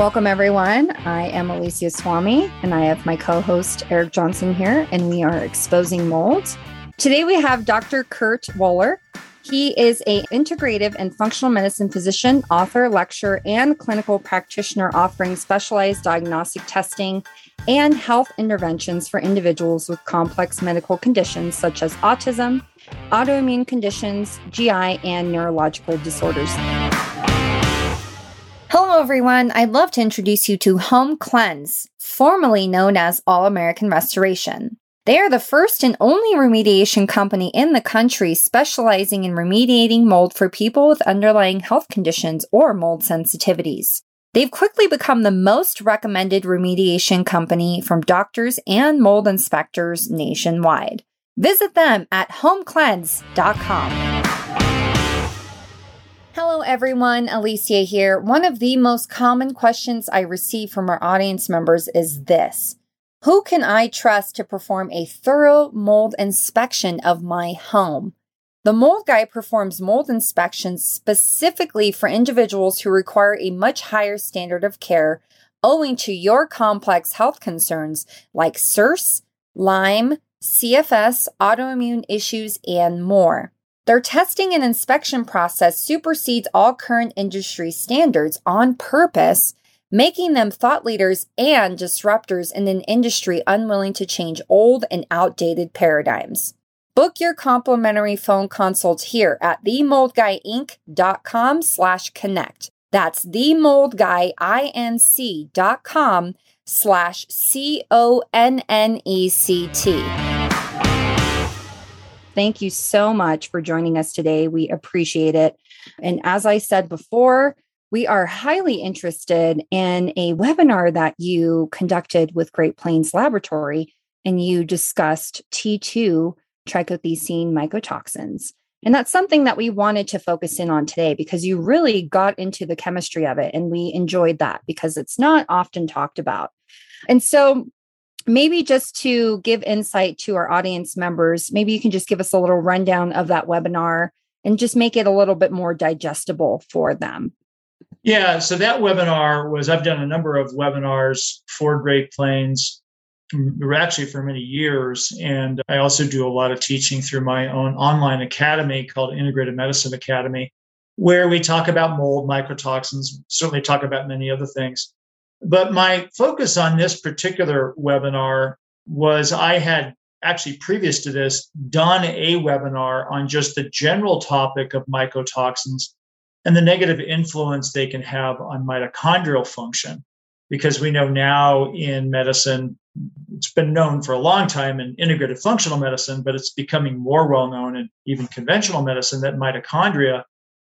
Welcome, everyone. I am Alicia Swami, and I have my co host Eric Johnson here, and we are exposing mold. Today, we have Dr. Kurt Wohler. He is a integrative and functional medicine physician, author, lecturer, and clinical practitioner offering specialized diagnostic testing and health interventions for individuals with complex medical conditions such as autism, autoimmune conditions, GI, and neurological disorders. Hello, everyone. I'd love to introduce you to Home Cleanse, formerly known as All American Restoration. They are the first and only remediation company in the country specializing in remediating mold for people with underlying health conditions or mold sensitivities. They've quickly become the most recommended remediation company from doctors and mold inspectors nationwide. Visit them at homecleanse.com. Hello, everyone. Alicia here. One of the most common questions I receive from our audience members is this Who can I trust to perform a thorough mold inspection of my home? The Mold Guy performs mold inspections specifically for individuals who require a much higher standard of care owing to your complex health concerns like CIRS, Lyme, CFS, autoimmune issues, and more. Their testing and inspection process supersedes all current industry standards on purpose, making them thought leaders and disruptors in an industry unwilling to change old and outdated paradigms. Book your complimentary phone consult here at themoldguyinc.com slash connect. That's themoldguyinc.com slash C-O-N-N-E-C-T. Thank you so much for joining us today. We appreciate it. And as I said before, we are highly interested in a webinar that you conducted with Great Plains Laboratory, and you discussed T2 trichothecene mycotoxins. And that's something that we wanted to focus in on today because you really got into the chemistry of it. And we enjoyed that because it's not often talked about. And so, maybe just to give insight to our audience members, maybe you can just give us a little rundown of that webinar and just make it a little bit more digestible for them. Yeah, so that webinar was I've done a number of webinars for Great Plains actually for many years. And I also do a lot of teaching through my own online academy called Integrated Medicine Academy, where we talk about mold, mycotoxins, certainly talk about many other things. But my focus on this particular webinar was I had actually previous to this done a webinar on just the general topic of mycotoxins and the negative influence they can have on mitochondrial function because we know now in medicine it's been known for a long time in integrative functional medicine, but it's becoming more well known in even conventional medicine that mitochondria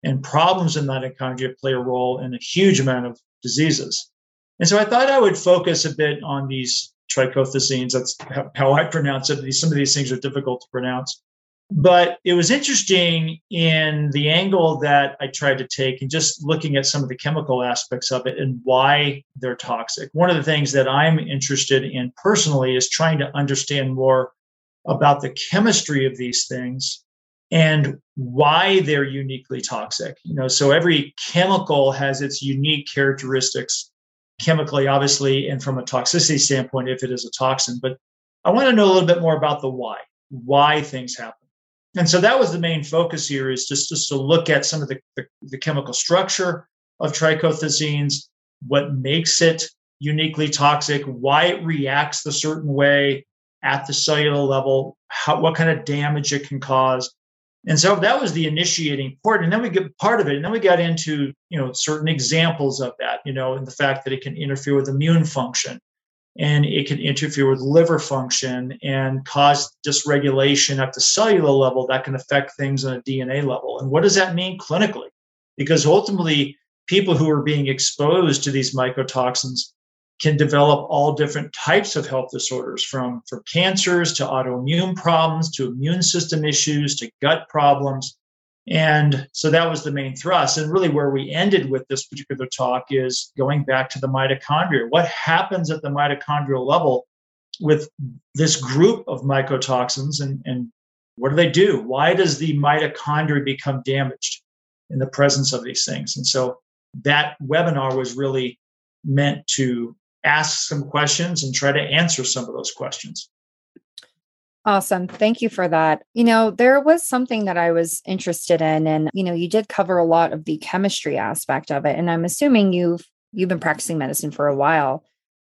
and problems in mitochondria play a role in a huge amount of diseases. And so I thought I would focus a bit on these trichothecenes. That's how I pronounce it. Some of these things are difficult to pronounce. But it was interesting in the angle that I tried to take and just looking at some of the chemical aspects of it and why they're toxic. One of the things that I'm interested in personally is trying to understand more about the chemistry of these things and why they're uniquely toxic. You know, so every chemical has its unique characteristics chemically, obviously, and from a toxicity standpoint, if it is a toxin. But I want to know a little bit more about the why, why things happen and so that was the main focus here is just, just to look at some of the, the, the chemical structure of trichothecenes, what makes it uniquely toxic, why it reacts the certain way at the cellular level, how, what kind of damage it can cause. And so that was the initiating part. And then we get part of it. And then we got into, you know, certain examples of that, you know, and the fact that it can interfere with immune function and it can interfere with liver function and cause dysregulation at the cellular level that can affect things on a DNA level. And what does that mean clinically? Because ultimately, people who are being exposed to these mycotoxins can develop all different types of health disorders from, from cancers to autoimmune problems to immune system issues to gut problems. And so that was the main thrust. And really, where we ended with this particular talk is going back to the mitochondria. What happens at the mitochondrial level with this group of mycotoxins and, and what do they do? Why does the mitochondria become damaged in the presence of these things? And so that webinar was really meant to ask some questions and try to answer some of those questions. Awesome. Thank you for that. You know, there was something that I was interested in and you know, you did cover a lot of the chemistry aspect of it and I'm assuming you've you've been practicing medicine for a while.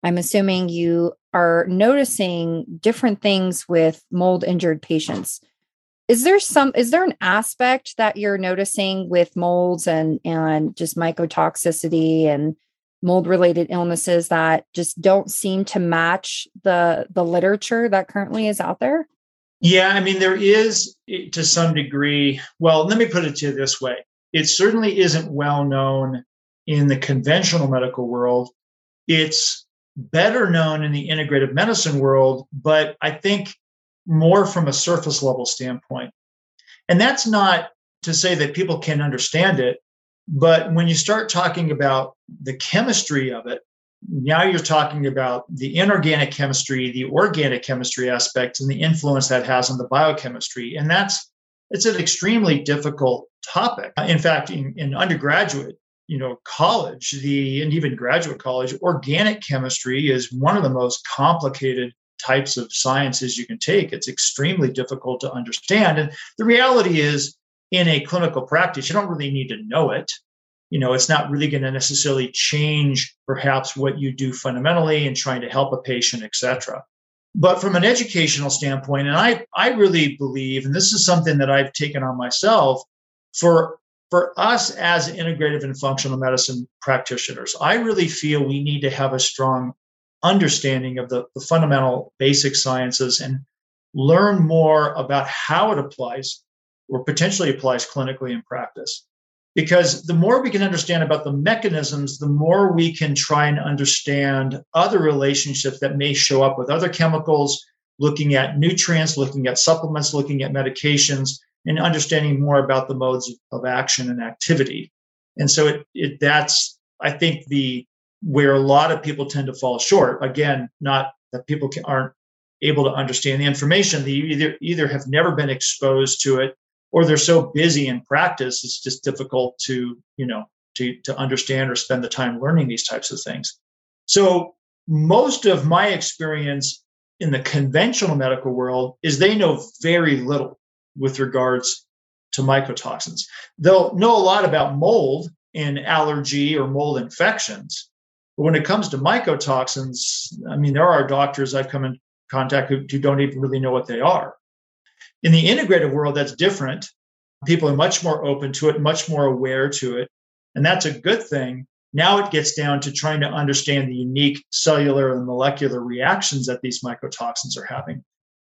I'm assuming you are noticing different things with mold injured patients. Is there some is there an aspect that you're noticing with molds and and just mycotoxicity and mold related illnesses that just don't seem to match the the literature that currently is out there? Yeah, I mean there is eh, to some degree. Well, let me put it to you this way. It certainly isn't well known in the conventional medical world. It's better known in the integrative medicine world, but I think more from a surface level standpoint. And that's not to say that people can understand it, but when you start talking about the chemistry of it, now you're talking about the inorganic chemistry, the organic chemistry aspects, and the influence that has on the biochemistry. And that's it's an extremely difficult topic. In fact, in, in undergraduate, you know, college, the and even graduate college, organic chemistry is one of the most complicated types of sciences you can take. It's extremely difficult to understand. And the reality is, in a clinical practice, you don't really need to know it. You know, it's not really going to necessarily change perhaps what you do fundamentally in trying to help a patient, et cetera. But from an educational standpoint, and I, I really believe, and this is something that I've taken on myself, for for us as integrative and functional medicine practitioners, I really feel we need to have a strong understanding of the, the fundamental basic sciences and learn more about how it applies or potentially applies clinically in practice. Because the more we can understand about the mechanisms, the more we can try and understand other relationships that may show up with other chemicals, looking at nutrients, looking at supplements, looking at medications, and understanding more about the modes of action and activity. And so it, it that's I think the where a lot of people tend to fall short. Again, not that people can, aren't able to understand the information. They either either have never been exposed to it, or they're so busy in practice it's just difficult to you know to to understand or spend the time learning these types of things. So most of my experience in the conventional medical world is they know very little with regards to mycotoxins. They'll know a lot about mold and allergy or mold infections, but when it comes to mycotoxins, I mean, there are doctors I've come in contact who, who don't even really know what they are. In the integrative world, that's different. People are much more open to it, much more aware to it. And that's a good thing. Now it gets down to trying to understand the unique cellular and molecular reactions that these mycotoxins are having.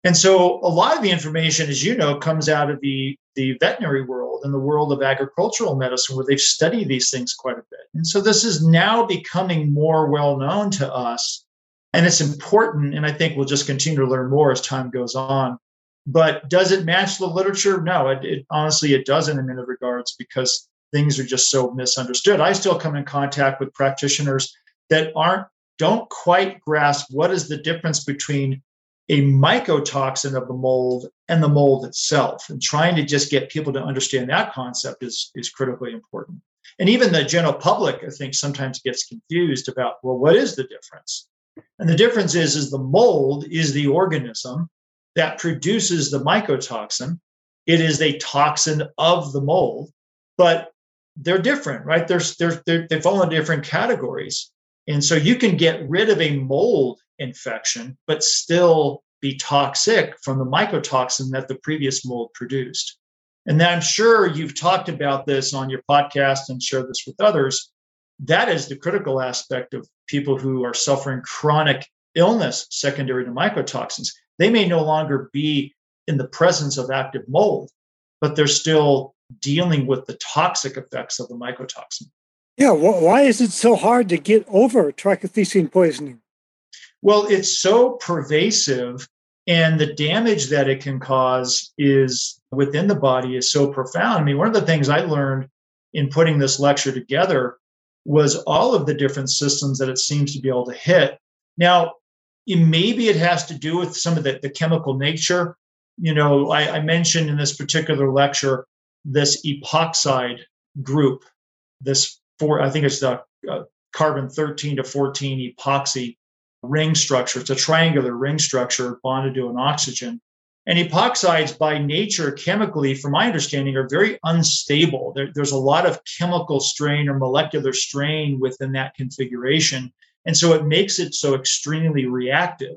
And so a lot of the information, as you know, comes out of the, the veterinary world and the world of agricultural medicine, where they've studied these things quite a bit. And so this is now becoming more well known to us. And it's important. And I think we'll just continue to learn more as time goes on. But does it match the literature? No, it, it honestly, it doesn't in many regards because things are just so misunderstood. I still come in contact with practitioners that aren't don't quite grasp what is the difference between a mycotoxin of the mold and the mold itself. And trying to just get people to understand that concept is, is critically important. And even the general public, I think, sometimes gets confused about, well, what is the difference? And the difference is, is the mold is the organism that produces the mycotoxin. It is a toxin of the mold, but they're different, right? They're, they're, they're, they fall in different categories. And so you can get rid of a mold infection, but still be toxic from the mycotoxin that the previous mold produced. And I'm sure you've talked about this on your podcast and shared this with others. That is the critical aspect of people who are suffering chronic illness secondary to mycotoxins. They may no longer be in the presence of active mold, but they're still dealing with the toxic effects of the mycotoxin. Yeah, why is it so hard to get over trichothecene poisoning? Well, it's so pervasive and the damage that it can cause is within the body is so profound. I mean, one of the things I learned in putting this lecture together was all of the different systems that it seems to be able to hit. Now, maybe it has to do with some of the, the chemical nature. You know, I, I mentioned in this particular lecture this epoxide group, this four, I think it's the uh, carbon 13 to 14 epoxy ring structure. It's a triangular ring structure bonded to an oxygen. And epoxides, by nature, chemically, from my understanding, are very unstable. There, there's a lot of chemical strain or molecular strain within that configuration. And so it makes it so extremely reactive.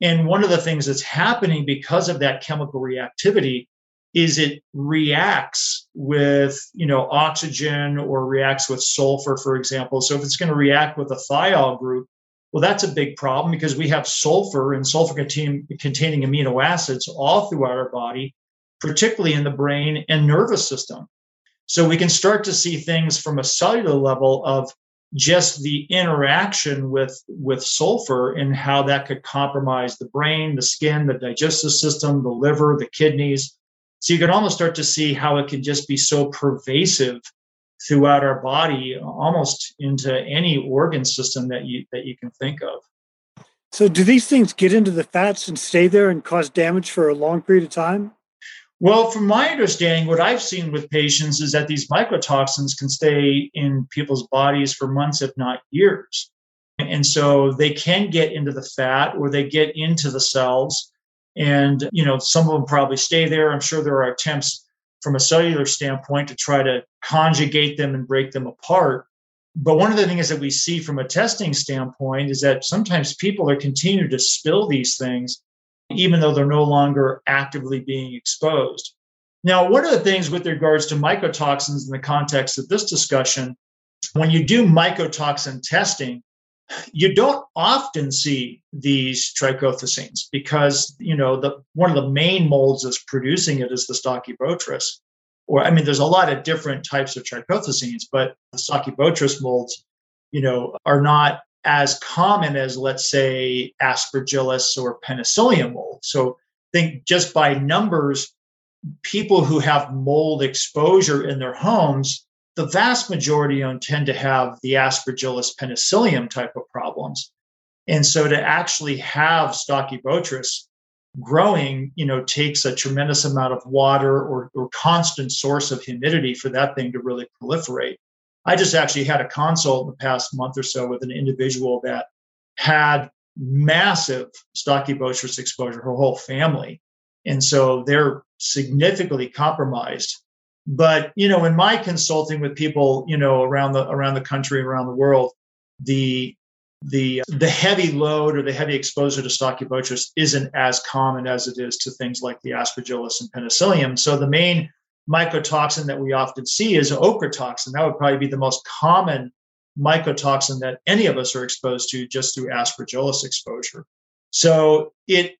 And one of the things that's happening because of that chemical reactivity is it reacts with you know oxygen or reacts with sulfur for example so if it's going to react with a thiol group well that's a big problem because we have sulfur and sulfur contain, containing amino acids all throughout our body particularly in the brain and nervous system so we can start to see things from a cellular level of just the interaction with with sulfur and how that could compromise the brain the skin the digestive system the liver the kidneys so you can almost start to see how it can just be so pervasive throughout our body, almost into any organ system that you that you can think of. So do these things get into the fats and stay there and cause damage for a long period of time? Well, from my understanding, what I've seen with patients is that these mycotoxins can stay in people's bodies for months, if not years. And so they can get into the fat or they get into the cells and, you know, some of them probably stay there. I'm sure there are attempts from a cellular standpoint to try to conjugate them and break them apart. But one of the things that we see from a testing standpoint is that sometimes people are continuing to spill these things, even though they're no longer actively being exposed. Now, one of the things with regards to mycotoxins in the context of this discussion, when you do mycotoxin testing, you don't often see these trichothecenes because you know the one of the main molds that's producing it is the Stachybotrys. Or I mean, there's a lot of different types of trichothecenes, but the Stachybotrys molds, you know, are not as common as let's say Aspergillus or Penicillium mold. So think just by numbers, people who have mold exposure in their homes the vast majority of them tend to have the aspergillus penicillium type of problems. And so to actually have Stachybotrys growing, you know, takes a tremendous amount of water or, or constant source of humidity for that thing to really proliferate. I just actually had a consult in the past month or so with an individual that had massive Stachybotrys exposure, her whole family. And so they're significantly compromised but you know, in my consulting with people, you know, around the around the country, around the world, the the the heavy load or the heavy exposure to Stachybotrys isn't as common as it is to things like the Aspergillus and Penicillium. So the main mycotoxin that we often see is ochratoxin. That would probably be the most common mycotoxin that any of us are exposed to just through Aspergillus exposure. So it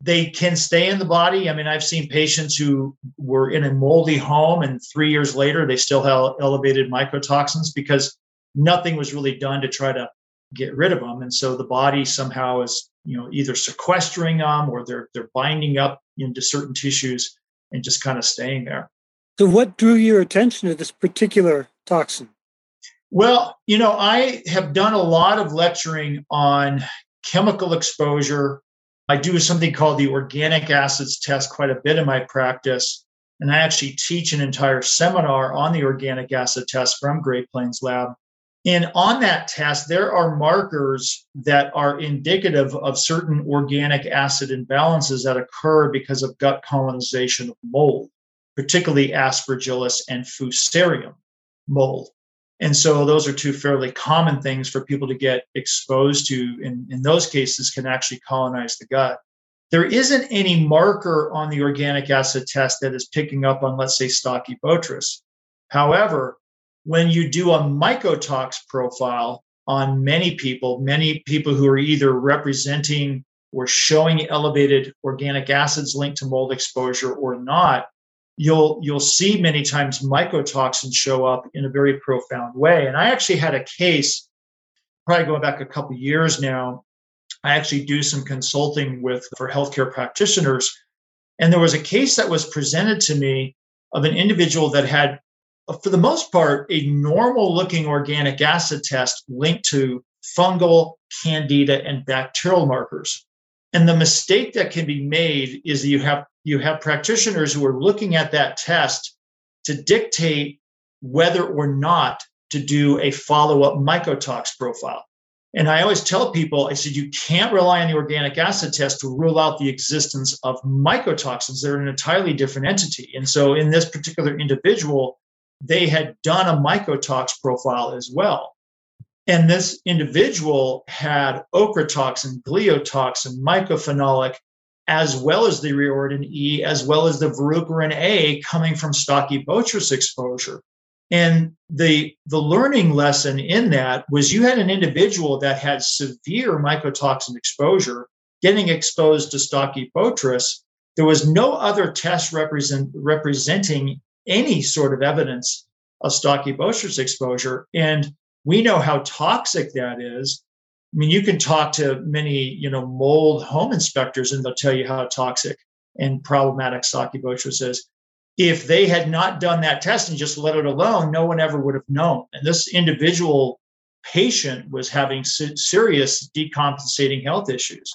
they can stay in the body. I mean, I've seen patients who were in a moldy home and three years later they still have elevated mycotoxins because nothing was really done to try to get rid of them. And so the body somehow is, you know, either sequestering them or they're they're binding up into certain tissues and just kind of staying there. So what drew your attention to this particular toxin? Well, you know, I have done a lot of lecturing on chemical exposure I do something called the organic acids test quite a bit in my practice. And I actually teach an entire seminar on the organic acid test from Great Plains Lab. And on that test, there are markers that are indicative of certain organic acid imbalances that occur because of gut colonization of mold, particularly Aspergillus and Fusarium mold. And so those are two fairly common things for people to get exposed to. In, in those cases, can actually colonize the gut. There isn't any marker on the organic acid test that is picking up on, let's say, stocky Stachybotrys. However, when you do a mycotox profile on many people, many people who are either representing or showing elevated organic acids linked to mold exposure or not, you'll you'll see many times mycotoxins show up in a very profound way. And I actually had a case, probably going back a couple years now. I actually do some consulting with for healthcare practitioners, and there was a case that was presented to me of an individual that had, for the most part, a normal looking organic acid test linked to fungal, candida, and bacterial markers. And the mistake that can be made is that you have you have practitioners who are looking at that test to dictate whether or not to do a follow up mycotox profile. And I always tell people, I said, you can't rely on the organic acid test to rule out the existence of mycotoxins. They're an entirely different entity. And so in this particular individual, they had done a mycotox profile as well. And this individual had ochratoxin, gliotoxin, mycophenolic, as well as the reortin E, as well as the verrucorin A coming from stocky Stachybotrys exposure. And the, the learning lesson in that was you had an individual that had severe mycotoxin exposure getting exposed to stocky Stachybotrys. There was no other test represent, representing any sort of evidence of stocky Stachybotrys exposure. And we know how toxic that is. I mean, you can talk to many, you know, mold home inspectors and they'll tell you how toxic and problematic Stachybotrys is. If they had not done that test and just let it alone, no one ever would have known. And this individual patient was having serious decompensating health issues.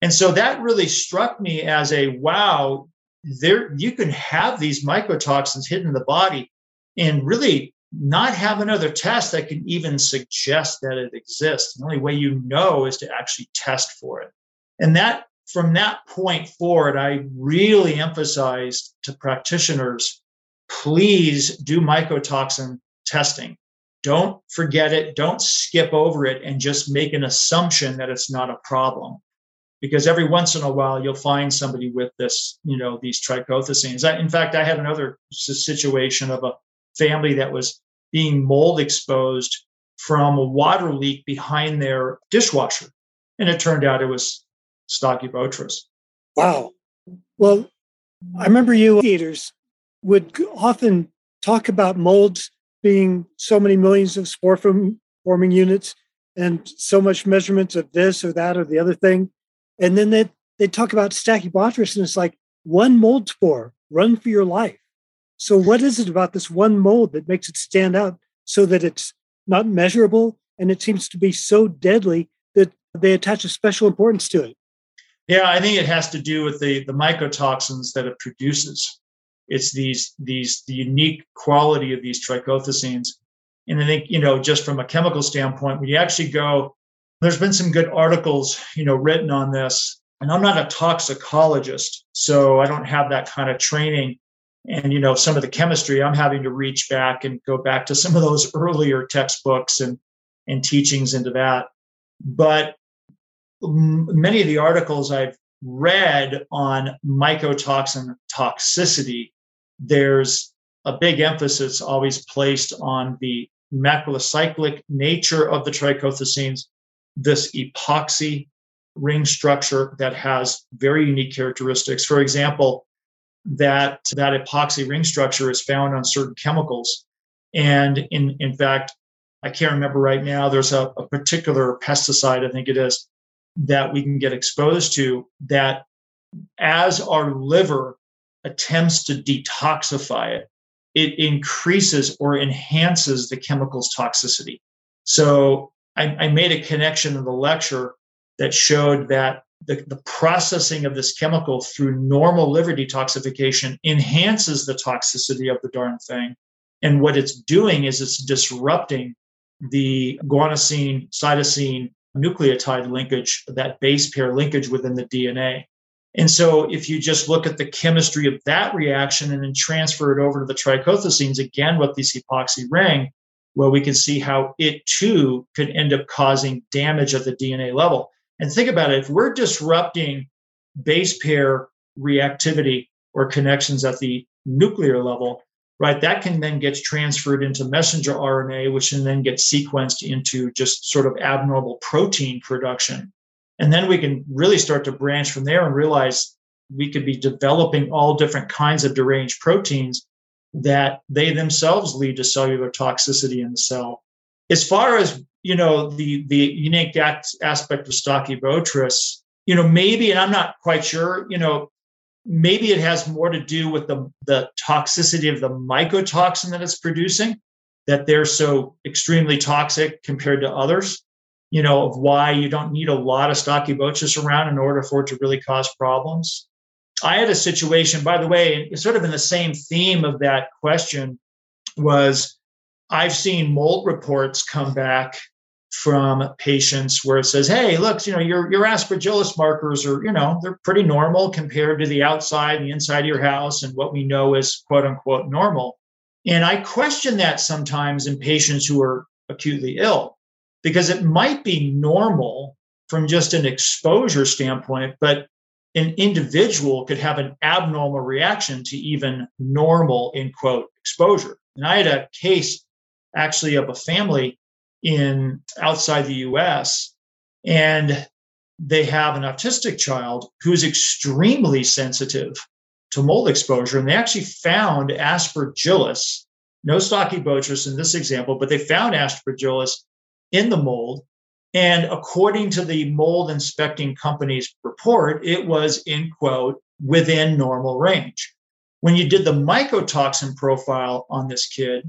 And so that really struck me as a wow, there you can have these mycotoxins hidden in the body and really not have another test that can even suggest that it exists. The only way you know is to actually test for it. And that from that point forward, I really emphasized to practitioners please do mycotoxin testing. Don't forget it, don't skip over it, and just make an assumption that it's not a problem. Because every once in a while, you'll find somebody with this, you know, these trichothecenes. in fact, I had another situation of a family that was being mold exposed from a water leak behind their dishwasher. And it turned out it was Stachybotrys. Wow. Well, I remember you eaters would often talk about molds being so many millions of spore forming units and so much measurements of this or that or the other thing. And then they they talk about Stachybotrys and it's like one mold spore, run for your life. So, what is it about this one mold that makes it stand out so that it's not measurable and it seems to be so deadly that they attach a special importance to it? Yeah, I think it has to do with the, the mycotoxins that it produces. It's these these the unique quality of these trichothecenes. And I think, you know, just from a chemical standpoint, when you actually go, there's been some good articles, you know, written on this. And I'm not a toxicologist, so I don't have that kind of training and you know some of the chemistry i'm having to reach back and go back to some of those earlier textbooks and and teachings into that. But many of the articles i've read on mycotoxin toxicity there's a big emphasis always placed on the macrocyclic nature of the trichothecenes this epoxy ring structure that has very unique characteristics. For example that that epoxy ring structure is found on certain chemicals. And in, in fact, I can't remember right now, there's a, a particular pesticide, I think it is, that we can get exposed to that as our liver attempts to detoxify it, it increases or enhances the chemical's toxicity. So I, I, made a connection in the lecture that showed that the, the processing of this chemical through normal liver detoxification enhances the toxicity of the darn thing. And what it's doing is it's disrupting the guanosine cytosine nucleotide linkage, that base pair linkage within the DNA. And so, if you just look at the chemistry of that reaction and then transfer it over to the trichothecenes, again with this epoxy ring, well, we can see how it too could end up causing damage at the DNA level. And think about it if we're disrupting base pair reactivity or connections at the nuclear level, right, that can then get transferred into messenger RNA, which can then get sequenced into just sort of abnormal protein production. And then we can really start to branch from there and realize we could be developing all different kinds of deranged proteins that they themselves lead to cellular toxicity in the cell. As far as you know the the unique aspect of Stocky Stachybotrys, you know maybe, and I'm not quite sure, you know maybe it has more to do with the the toxicity of the mycotoxin that it's producing, that they're so extremely toxic compared to others. You know of why you don't need a lot of stocky Stachybotrys around in order for it to really cause problems. I had a situation, by the way, sort of in the same theme of that question was I've seen mold reports come back from patients where it says, "Hey, look, you know, your your aspergillus markers are, you know, they're pretty normal compared to the outside the inside of your house and what we know is quote unquote normal." And I question that sometimes in patients who are acutely ill because it might be normal from just an exposure standpoint, but an individual could have an abnormal reaction to even normal, in quote, exposure. And I had a case actually of a family in outside the US, and they have an autistic child who's extremely sensitive to mold exposure. And they actually found aspergillus, no stachybotrys in this example, but they found aspergillus in the mold. And according to the mold inspecting company's report, it was in quote within normal range. When you did the mycotoxin profile on this kid,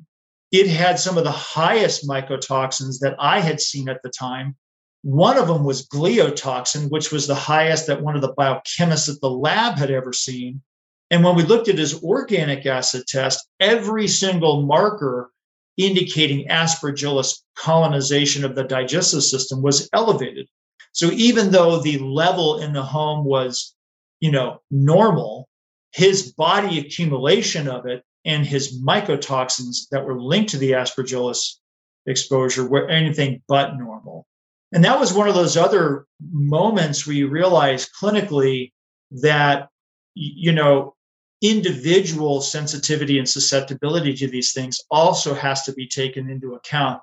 it had some of the highest mycotoxins that I had seen at the time. One of them was gliotoxin, which was the highest that one of the biochemists at the lab had ever seen. And when we looked at his organic acid test, every single marker indicating aspergillus colonization of the digestive system was elevated. So even though the level in the home was, you know, normal, his body accumulation of it and his mycotoxins that were linked to the aspergillus exposure were anything but normal. And that was one of those other moments where you realize clinically that, you know, individual sensitivity and susceptibility to these things also has to be taken into account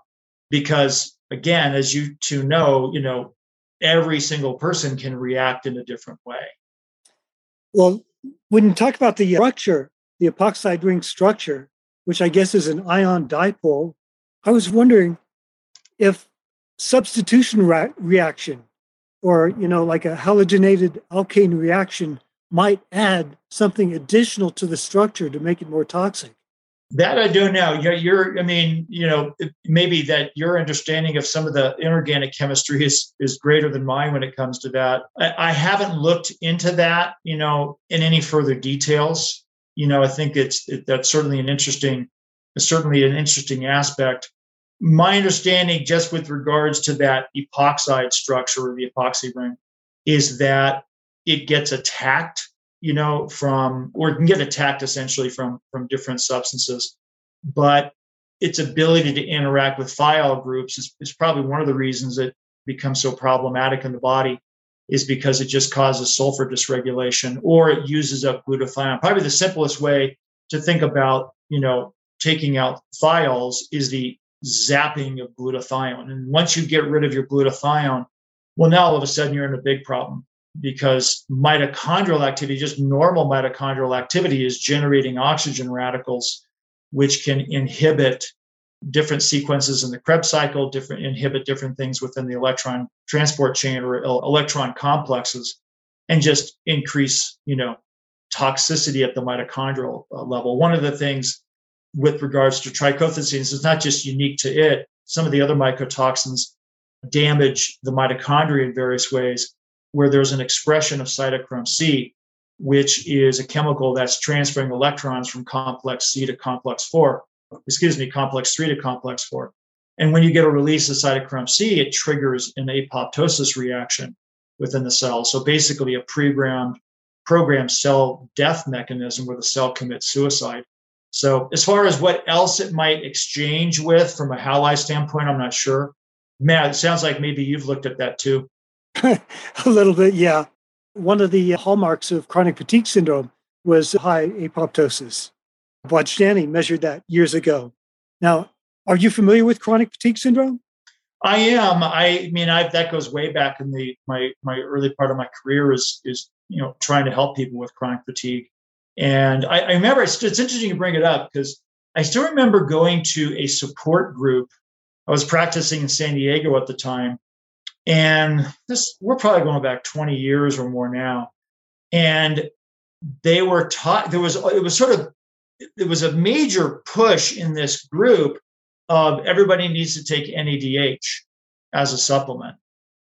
because again as you two know you know every single person can react in a different way well when you talk about the structure the epoxide ring structure which i guess is an ion dipole i was wondering if substitution re- reaction or you know like a halogenated alkane reaction might add something additional to the structure to make it more toxic. That I don't know. You're, you're, I mean, you know, maybe that your understanding of some of the inorganic chemistry is is greater than mine when it comes to that. I, I haven't looked into that, you know, in any further details. You know, I think it's it, that's certainly an interesting, certainly an interesting aspect. My understanding, just with regards to that epoxide structure or the epoxy ring, is that it gets attacked, you know, from or it can get attacked essentially from from different substances. But its ability to interact with thiol groups is, is probably one of the reasons it becomes so problematic in the body is because it just causes sulfur dysregulation or it uses up glutathione. Probably the simplest way to think about, you know, taking out thiols is the zapping of glutathione. And once you get rid of your glutathione, well, now all of a sudden you're in a big problem because mitochondrial activity, just normal mitochondrial activity, is generating oxygen radicals, which can inhibit different sequences in the Krebs cycle, different inhibit different things within the electron transport chain or electron complexes, and just increase, you know, toxicity at the mitochondrial uh, level. One of the things with regards to trichothecenes is not just unique to it. Some of the other mycotoxins damage the mitochondria in various ways where there's an expression of cytochrome C, which is a chemical that's transferring electrons from complex C to complex 4, excuse me, complex 3 to complex 4. And when you get a release of cytochrome C, it triggers an apoptosis reaction within the cell. So basically, a programmed, programmed cell death mechanism where the cell commits suicide. So, as far as what else it might exchange with from a halide standpoint, I'm not sure. Man, it sounds like maybe you've looked at that too. a little bit, yeah. One of the hallmarks of chronic fatigue syndrome was high apoptosis. Bwadstany measured that years ago. Now, are you familiar with chronic fatigue syndrome? I am. I mean, I that goes way back in the my my early part of my career is is you know trying to help people with chronic fatigue, and I, I remember it's, it's interesting to bring it up because I still remember going to a support group. I was practicing in San Diego at the time, and this, we're probably going back 20 years or more now. And they were taught, there was, it was sort of, there was a major push in this group of everybody needs to take NADH as a supplement.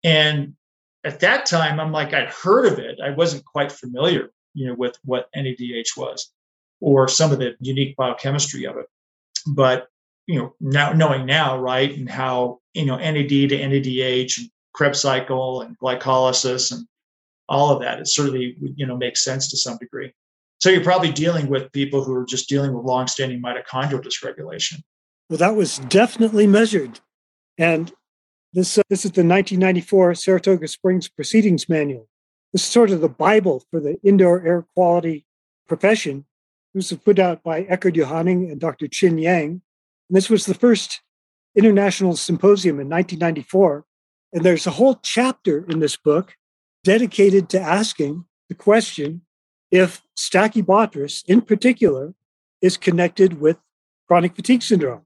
And at that time, I'm like, I'd heard of it. I wasn't quite familiar, you know, with what NADH was or some of the unique biochemistry of it. But you know, now knowing now, right, and how you know NAD to NADH and Krebs cycle and glycolysis and all of that, it certainly you know makes sense to some degree. So you're probably dealing with people who are just dealing with long-standing mitochondrial dysregulation. Well, that was definitely measured, and this uh, this is the 1994 Saratoga Springs Proceedings Manual. This is sort of the Bible for the indoor air quality profession. This was put out by Eckhard Johanning and Dr. Chin Yang. And this was the first international symposium in 1994. And there's a whole chapter in this book dedicated to asking the question if Stachybotrys, in particular, is connected with chronic fatigue syndrome.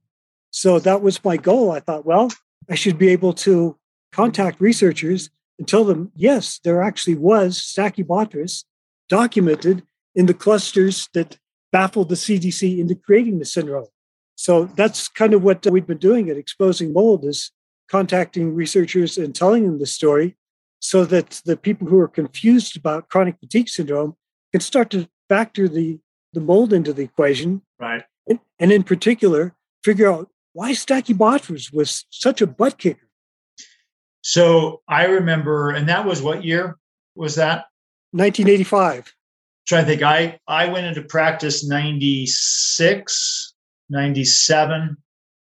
So that was my goal. I thought, well, I should be able to contact researchers and tell them, yes, there actually was Stachybotrys documented in the clusters that baffled the CDC into creating the syndrome. So that's kind of what we've been doing at Exposing Mold is contacting researchers and telling them the story so that the people who are confused about chronic fatigue syndrome can start to factor the, the mold into the equation. Right. And, and in particular, figure out why Stacky Stachybotrys was such a butt kicker. So I remember, and that was what year was that? 1985. trying to think. I I went into practice 96, 97.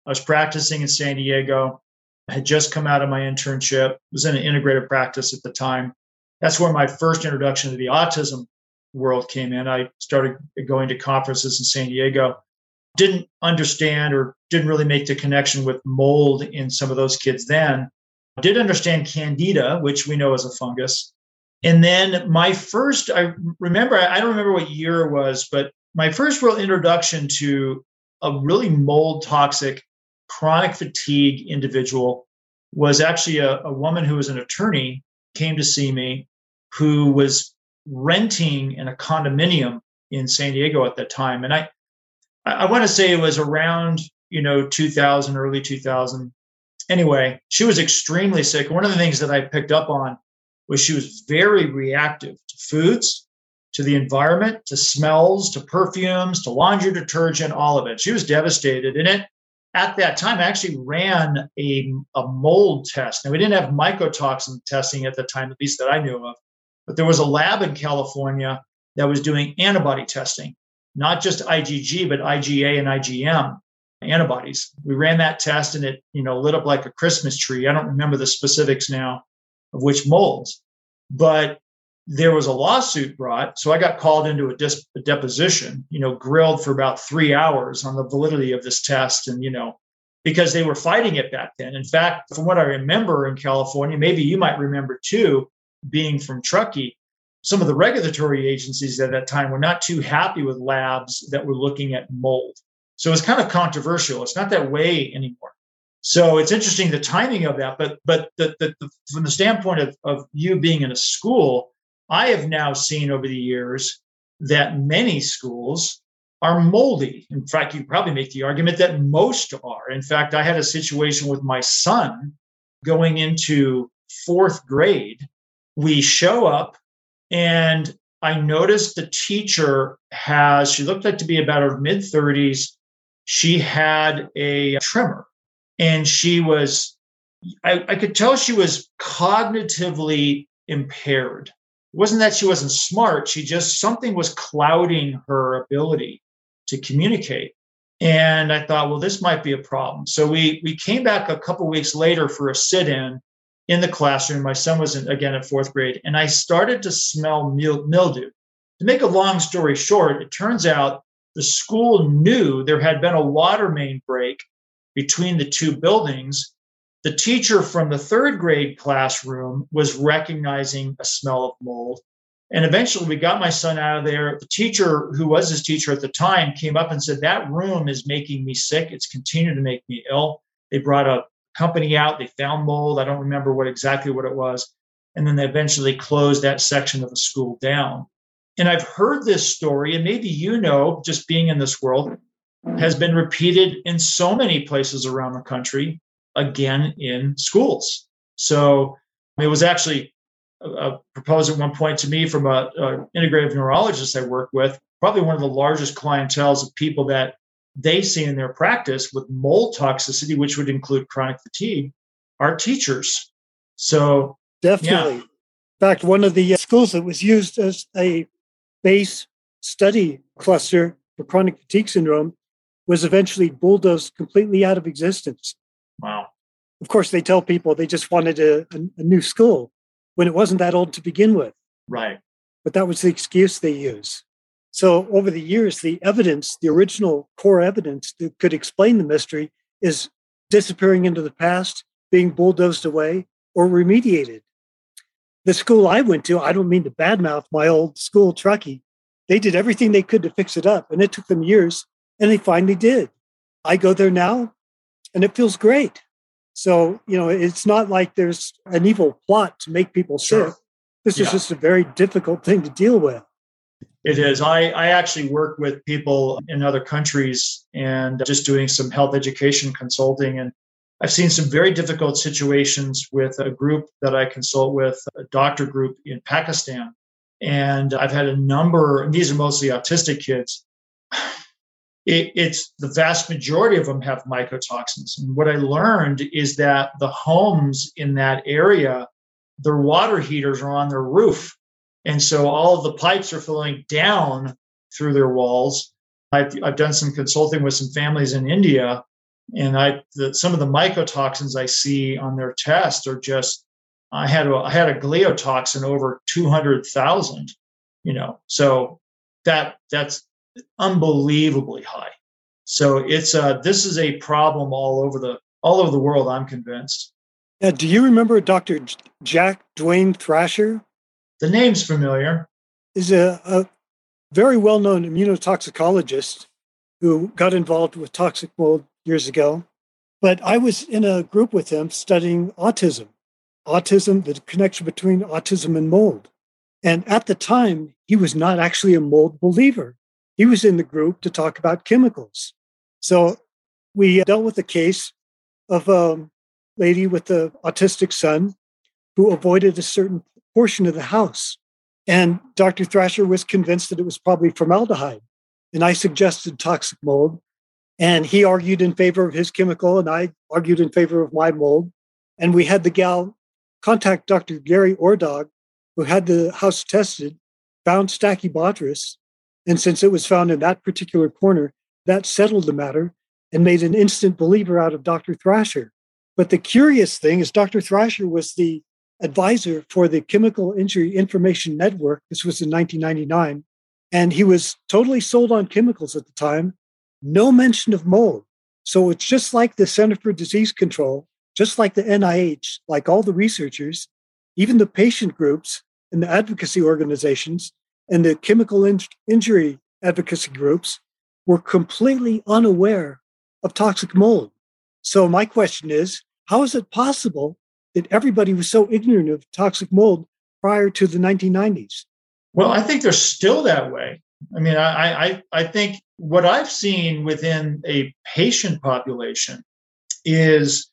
I was practicing in San Diego. I had just come out of my internship. Was in an integrative practice at the time. That's where my first introduction to the autism world came in. I started going to conferences in San Diego. Didn't understand or didn't really make the connection with mold in some of those kids then. Did understand candida, which we know is a fungus. And then my first, I remember, I don't remember what year it was, but my first real introduction to a really mold toxic chronic fatigue individual was actually a, a woman who was an attorney came to see me who was renting in a condominium in San Diego at that time. And I, I want to say it was around, you know, 2000, early 2000. Anyway, she was extremely sick. One of the things that I picked up on was she was very reactive to foods, to the environment, to smells, to perfumes, to laundry detergent, all of it. She was devastated. And it at that time I actually ran a, a mold test. Now we didn't have mycotoxin testing at the time, at least that I knew of, but there was a lab in California that was doing antibody testing, not just IgG, but IgA and IgM antibodies. We ran that test and it, you know, lit up like a Christmas tree. I don't remember the specifics now of which molds, but there was a lawsuit brought. So I got called into a, a deposition, you know, grilled for about three hours on the validity of this test. And, you know, because they were fighting it back then. In fact, from what I remember in California, maybe you might remember too, being from Truckee, some of the regulatory agencies at that time were not too happy with labs that were looking at mold. So it's kind of controversial. It's not that way anymore. So it's interesting the timing of that. But but the, the, the, from the standpoint of, of you being in a school, I have now seen over the years that many schools are moldy. In fact, you probably make the argument that most are. In fact, I had a situation with my son going into fourth grade. We show up and I noticed the teacher has, she looked like to be about her mid 30s. She had a tremor and she was, I, I could tell she was cognitively impaired. It wasn't that she wasn't smart, she just, something was clouding her ability to communicate. And I thought, well, this might be a problem. So we we came back a couple weeks later for a sit-in in the classroom. My son was in, again in fourth grade, and I started to smell mildew. To make a long story short, it turns out the school knew there had been a water main break between the two buildings. The teacher from the third grade classroom was recognizing a smell of mold. And eventually we got my son out of there. The teacher, who was his teacher at the time, came up and said, That room is making me sick. It's continuing to make me ill. They brought a company out. They found mold. I don't remember what exactly what it was. And then they eventually closed that section of the school down. And I've heard this story, and maybe you know, just being in this world, has been repeated in so many places around the country, again in schools. So it was actually uh, proposed at one point to me from a, a, integrative neurologist I work with, probably one of the largest clientels of people that they see in their practice with mold toxicity, which would include chronic fatigue, are teachers. So definitely. Yeah. In fact, one of the uh, schools that was used as a base study cluster for chronic fatigue syndrome was eventually bulldozed completely out of existence. Wow. Of course, they tell people they just wanted a, a, a new school when it wasn't that old to begin with. Right. But that was the excuse they used. So over the years, the evidence, the original core evidence that could explain the mystery is disappearing into the past, being bulldozed away, or remediated. The school I went to, I don't mean to badmouth my old school Truckee, they did everything they could to fix it up, and it took them years, and they finally did. I go there now, and it feels great. So, you know, it's not like there's an evil plot to make people sick. This yeah. is just a very difficult thing to deal with. It is. I, I actually work with people in other countries and just doing some health education consulting. And I've seen some very difficult situations with a group that I consult with, a doctor group in Pakistan. And I've had a number, these are mostly autistic kids. It, it's the vast majority of them have mycotoxins. And what I learned is that the homes in that area, their water heaters are on their roof and so all of the pipes are flowing down through their walls. I've, I've done some consulting with some families in India, and I the, some of the mycotoxins I see on their test are just. I had a, I had a gliotoxin over two hundred thousand, you know, so that that's unbelievably high. So it's a this is a problem all over the all over the world. I'm convinced. Do you remember Dr. Jack Duane Thrasher? The name's familiar. Is a, a very well known immunotoxicologist who got involved with toxic mold years ago. But I was in a group with him studying autism, autism, the connection between autism and mold. And at the time, he was not actually a mold believer. He was in the group to talk about chemicals. So we dealt with a case of a lady with an autistic son who avoided a certain portion of the house. And Dr. Thrasher was convinced that it was probably formaldehyde. And I suggested toxic mold. And he argued in favor of his chemical, and I argued in favor of my mold. And we had the gal contact Dr. Gary Ordog, who had the house tested, found Stachybotrys. And since it was found in that particular corner, that settled the matter and made an instant believer out of Dr. Thrasher. But the curious thing is, Dr. Thrasher was the advisor for the Chemical Injury Information Network. This was in 1999. And he was totally sold on chemicals at the time, no mention of mold. So it's just like the Center for Disease Control, just like the NIH, like all the researchers, even the patient groups and the advocacy organizations and the chemical in- injury advocacy groups were completely unaware of toxic mold. So my question is, how is it possible that everybody was so ignorant of toxic mold prior to the 1990s? Well, I think they're still that way. I mean, I, I, I think what I've seen within a patient population is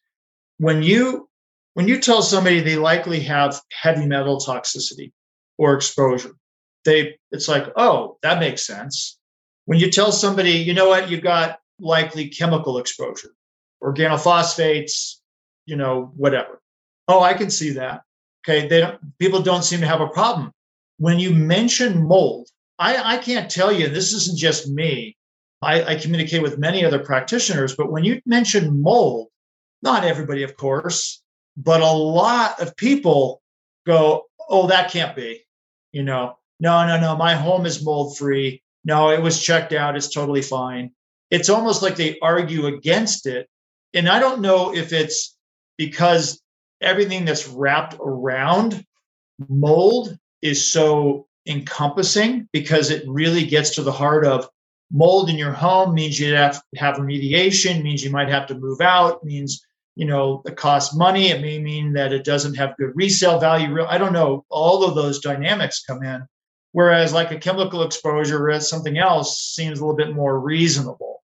when you when you tell somebody they likely have heavy metal toxicity or exposure, they it's like, oh, that makes sense. When you tell somebody, you know what, you've got likely chemical exposure, organophosphates, you know, whatever. Oh, I can see that. Okay, they don't. People don't seem to have a problem when you mention mold. I, I can't tell you. This isn't just me. I, I communicate with many other practitioners, but when you mention mold, not everybody, of course, but a lot of people go, "Oh, that can't be." You know, no, no, no. My home is mold free. No, it was checked out. It's totally fine. It's almost like they argue against it. And I don't know if it's because everything that's wrapped around mold is so encompassing because it really gets to the heart of mold in your home means you have to have remediation means you might have to move out means you know it costs money. It may mean that it doesn't have good resale value. I don't know. All of those dynamics come in. Whereas like a chemical exposure or something else seems a little bit more reasonable.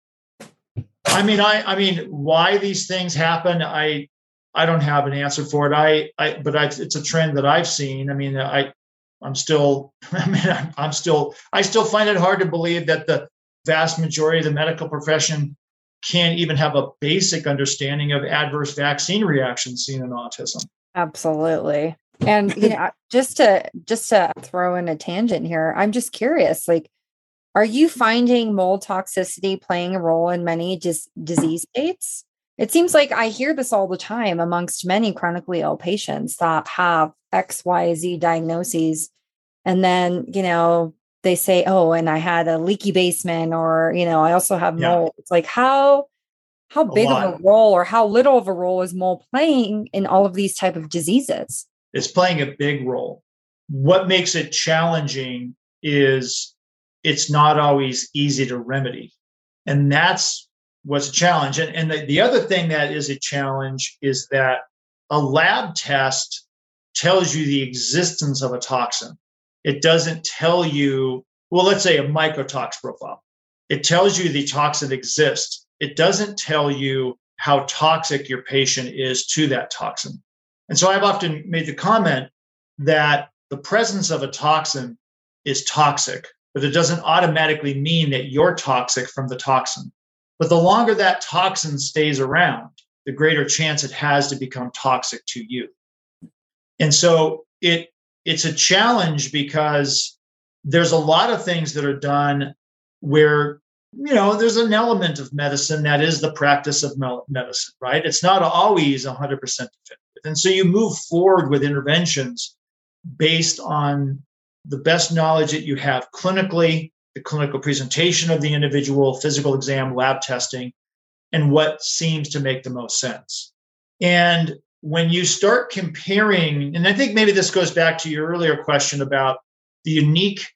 I mean i i mean why these things happen i I don't have an answer for it. I, I but I, it's a trend that I've seen. I mean, I, I'm still, I mean, I'm, I'm still, I still find it hard to believe that the vast majority of the medical profession can't even have a basic understanding of adverse vaccine reactions seen in autism. Absolutely. And you know, just to just to throw in a tangent here, I'm just curious, like, are you finding mold toxicity playing a role in many dis- disease states? It seems like I hear this all the time amongst many chronically ill patients that have X, Y, Z diagnoses. And then, you know, they say, oh, and I had a leaky basement, or, you know, I also have yeah. mold. It's like, how how big of a role or how little of a role is mold playing in all of these type of diseases? It's playing a big role. What makes it challenging is it's not always easy to remedy. And that's what's a challenge. And, and the, the other thing that is a challenge is that a lab test tells you the existence of a toxin. It doesn't tell you, well, let's say a mycotox profile. It tells you the toxin exists. It doesn't tell you how toxic your patient is to that toxin. And so I've often made the comment that the presence of a toxin is toxic, but it doesn't automatically mean that you're toxic from the toxin. But the longer that toxin stays around, the greater chance it has to become toxic to you. And so it it's a challenge because there's a lot of things that are done where you know there's an element of medicine that is the practice of medicine right it's not always 100% effective and so you move forward with interventions based on the best knowledge that you have clinically the clinical presentation of the individual, physical exam, lab testing, and what seems to make the most sense. And when you start comparing, and I think maybe this goes back to your earlier question about the unique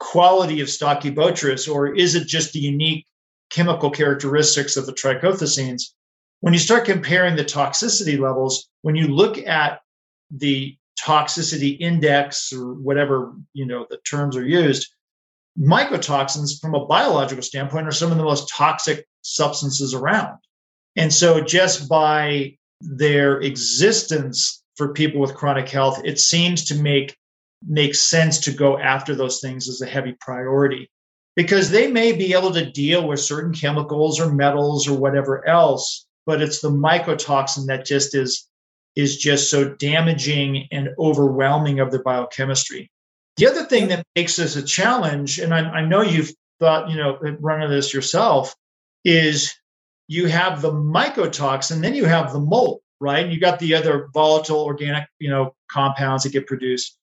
quality of Stachybotrys, or is it just the unique chemical characteristics of the trichothecenes? When you start comparing the toxicity levels, when you look at the toxicity index or whatever you know the terms are used, mycotoxins, from a biological standpoint, are some of the most toxic substances around. And so, just by their existence for people with chronic health, it seems to make make sense to go after those things as a heavy priority because they may be able to deal with certain chemicals or metals or whatever else but it's the mycotoxin that just is is just so damaging and overwhelming of the biochemistry the other thing that makes this a challenge, and I, I know you've thought, you know, run of this yourself, is you have the mycotoxin, then you have the mold, right? You got the other volatile organic, you know, compounds that get produced.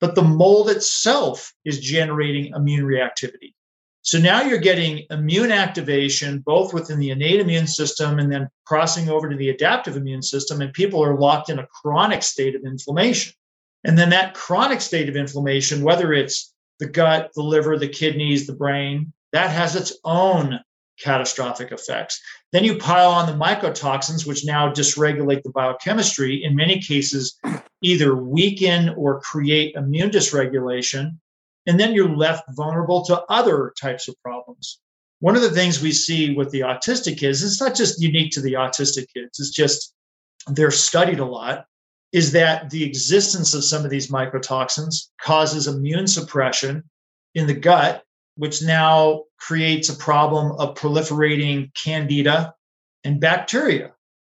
But the mold itself is generating immune reactivity. So now you're getting immune activation both within the innate immune system and then crossing over to the adaptive immune system, and people are locked in a chronic state of inflammation. And then that chronic state of inflammation, whether it's the gut, the liver, the kidneys, the brain, that has its own catastrophic effects. Then you pile on the mycotoxins, which now dysregulate the biochemistry, in many cases, either weaken or create immune dysregulation. And then you're left vulnerable to other types of problems. One of the things we see with the autistic kids, it's not just unique to the autistic kids, it's just they're studied a lot is that the existence of some of these mycotoxins causes immune suppression in the gut, which now creates a problem of proliferating candida and bacteria,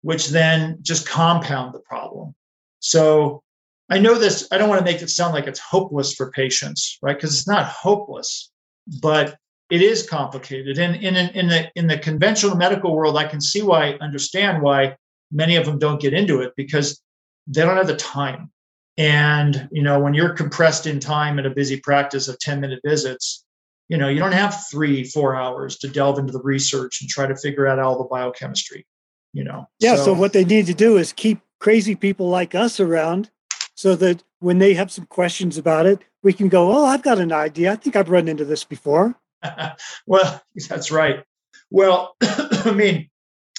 which then just compound the problem. So I know this, I don't want to make it sound like it's hopeless for patients, right? Because it's not hopeless, but it is complicated. And in, in, in, the, in the conventional medical world, I can see why, understand why many of them don't get into it because they don't have the time. And, you know, when you're compressed in time in a busy practice of 10 minute visits, you know, you don't have three, four hours to delve into the research and try to figure out all the biochemistry, you know. Yeah. So, so what they need to do is keep crazy people like us around so that when they have some questions about it, we can go, oh, I've got an idea. I think I've run into this before. well, that's right. Well, I mean,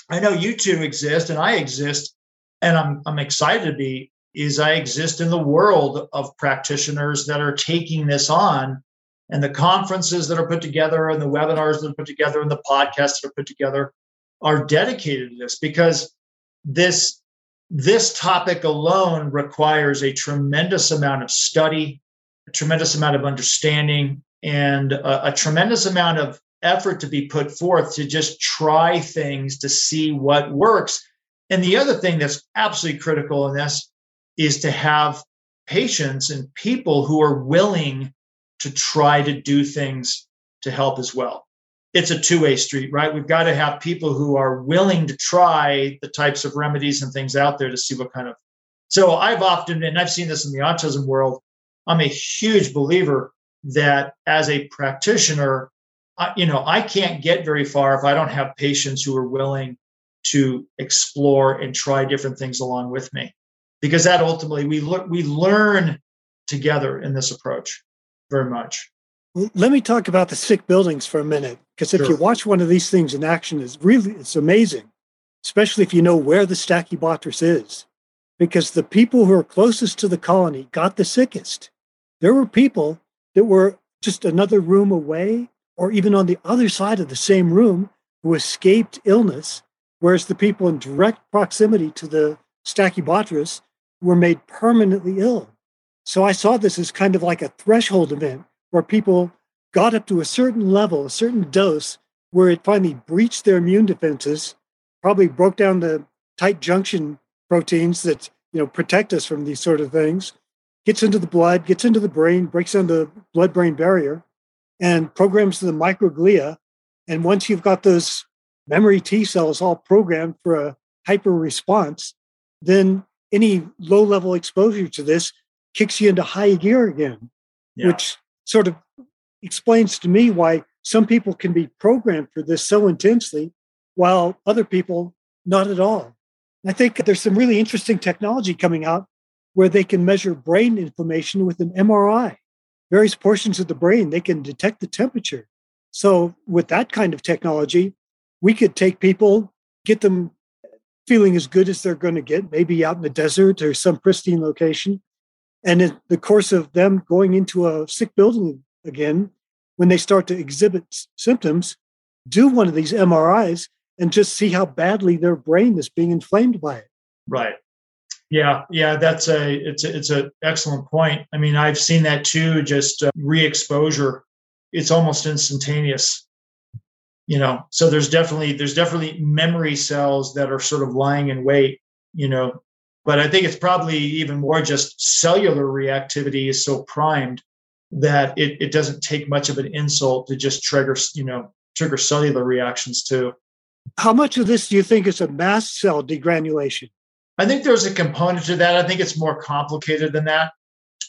I know you two exist and I exist and I'm I'm excited to be is I exist in the world of practitioners that are taking this on and the conferences that are put together and the webinars that are put together and the podcasts that are put together are dedicated to this because this this topic alone requires a tremendous amount of study a tremendous amount of understanding and a, a tremendous amount of effort to be put forth to just try things to see what works. And the other thing that's absolutely critical in this is to have patients and people who are willing to try to do things to help as well. It's a two way street, right? We've got to have people who are willing to try the types of remedies and things out there to see what kind of. So I've often, and I've seen this in the autism world, I'm a huge believer that as a practitioner, I, you know, I can't get very far if I don't have patients who are willing to explore and try different things along with me, because that ultimately we le- we learn together in this approach very much. Let me talk about the sick buildings for a minute, because if sure. you watch one of these things in action, it's really it's amazing, especially if you know where the Stachybotrys is, because the people who are closest to the colony got the sickest. There were people that were just another room away, or even on the other side of the same room, who escaped illness, whereas the people in direct proximity to the Stachybotrys were made permanently ill. So I saw this as kind of like a threshold event where people got up to a certain level, a certain dose, where it finally breached their immune defenses, probably broke down the tight junction proteins that you know protect us from these sort of things, gets into the blood, gets into the brain, breaks down the blood-brain barrier, and programs the microglia. And once you've got those memory T cells all programmed for a hyper response, then any low-level exposure to this kicks you into high gear again, yeah. which sort of explains to me why some people can be programmed for this so intensely while other people not at all. I think there's some really interesting technology coming out where they can measure brain inflammation with an MRI. Various portions of the brain, they can detect the temperature. So, with that kind of technology, we could take people, get them feeling as good as they're going to get, maybe out in the desert or some pristine location, and in the course of them going into a sick building again, when they start to exhibit symptoms, do one of these MRIs and just see how badly their brain is being inflamed by it. Right. Yeah, yeah, that's a it's a, it's an excellent point. I mean, I've seen that too. Just uh, re-exposure, it's almost instantaneous. You know, so there's definitely there's definitely memory cells that are sort of lying in wait. You know, but I think it's probably even more just cellular reactivity is so primed that it, it doesn't take much of an insult to just trigger, you know, trigger cellular reactions too. How much of this do you think is a mast cell degranulation? I think there's a component to that. I think it's more complicated than that.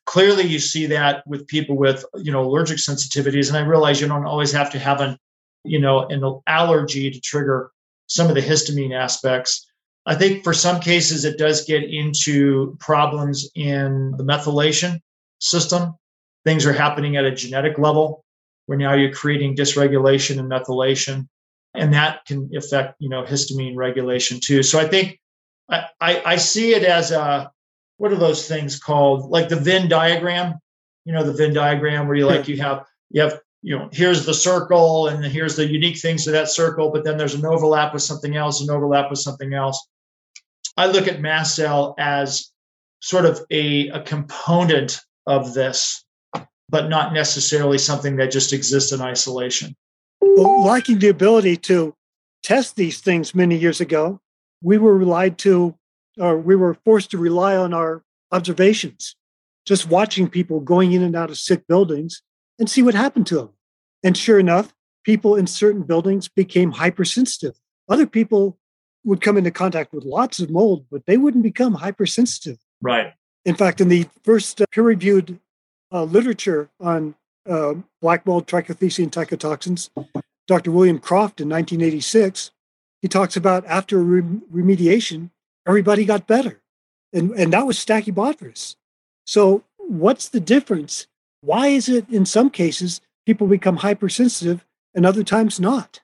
Clearly, you see that with people with, you know, allergic sensitivities. And I realize you don't always have to have an, you know, an allergy to trigger some of the histamine aspects. I think for some cases, it does get into problems in the methylation system. Things are happening at a genetic level where now you're creating dysregulation and methylation. And that can affect, you know, histamine regulation too. So I think I, I, I see it as a, what are those things called? Like the Venn diagram, you know, the Venn diagram where you like, you have, you have you know, here's the circle and here's the unique things to that circle, but then there's an overlap with something else, an overlap with something else. I look at mast cell as sort of a, a component of this, but not necessarily something that just exists in isolation. Well, lacking the ability to test these things many years ago, we were relied to, or we were forced to rely on our observations, just watching people going in and out of sick buildings and see what happened to them. And sure enough, people in certain buildings became hypersensitive. Other people would come into contact with lots of mold, but they wouldn't become hypersensitive. Right. In fact, in the first uh, peer reviewed uh, literature on uh, black mold, trichothecene mycotoxins, Dr. William Croft in 1986, he talks about after remediation, everybody got better. And, and that was Stachybotrys. So, what's the difference? Why is it in some cases people become hypersensitive and other times not?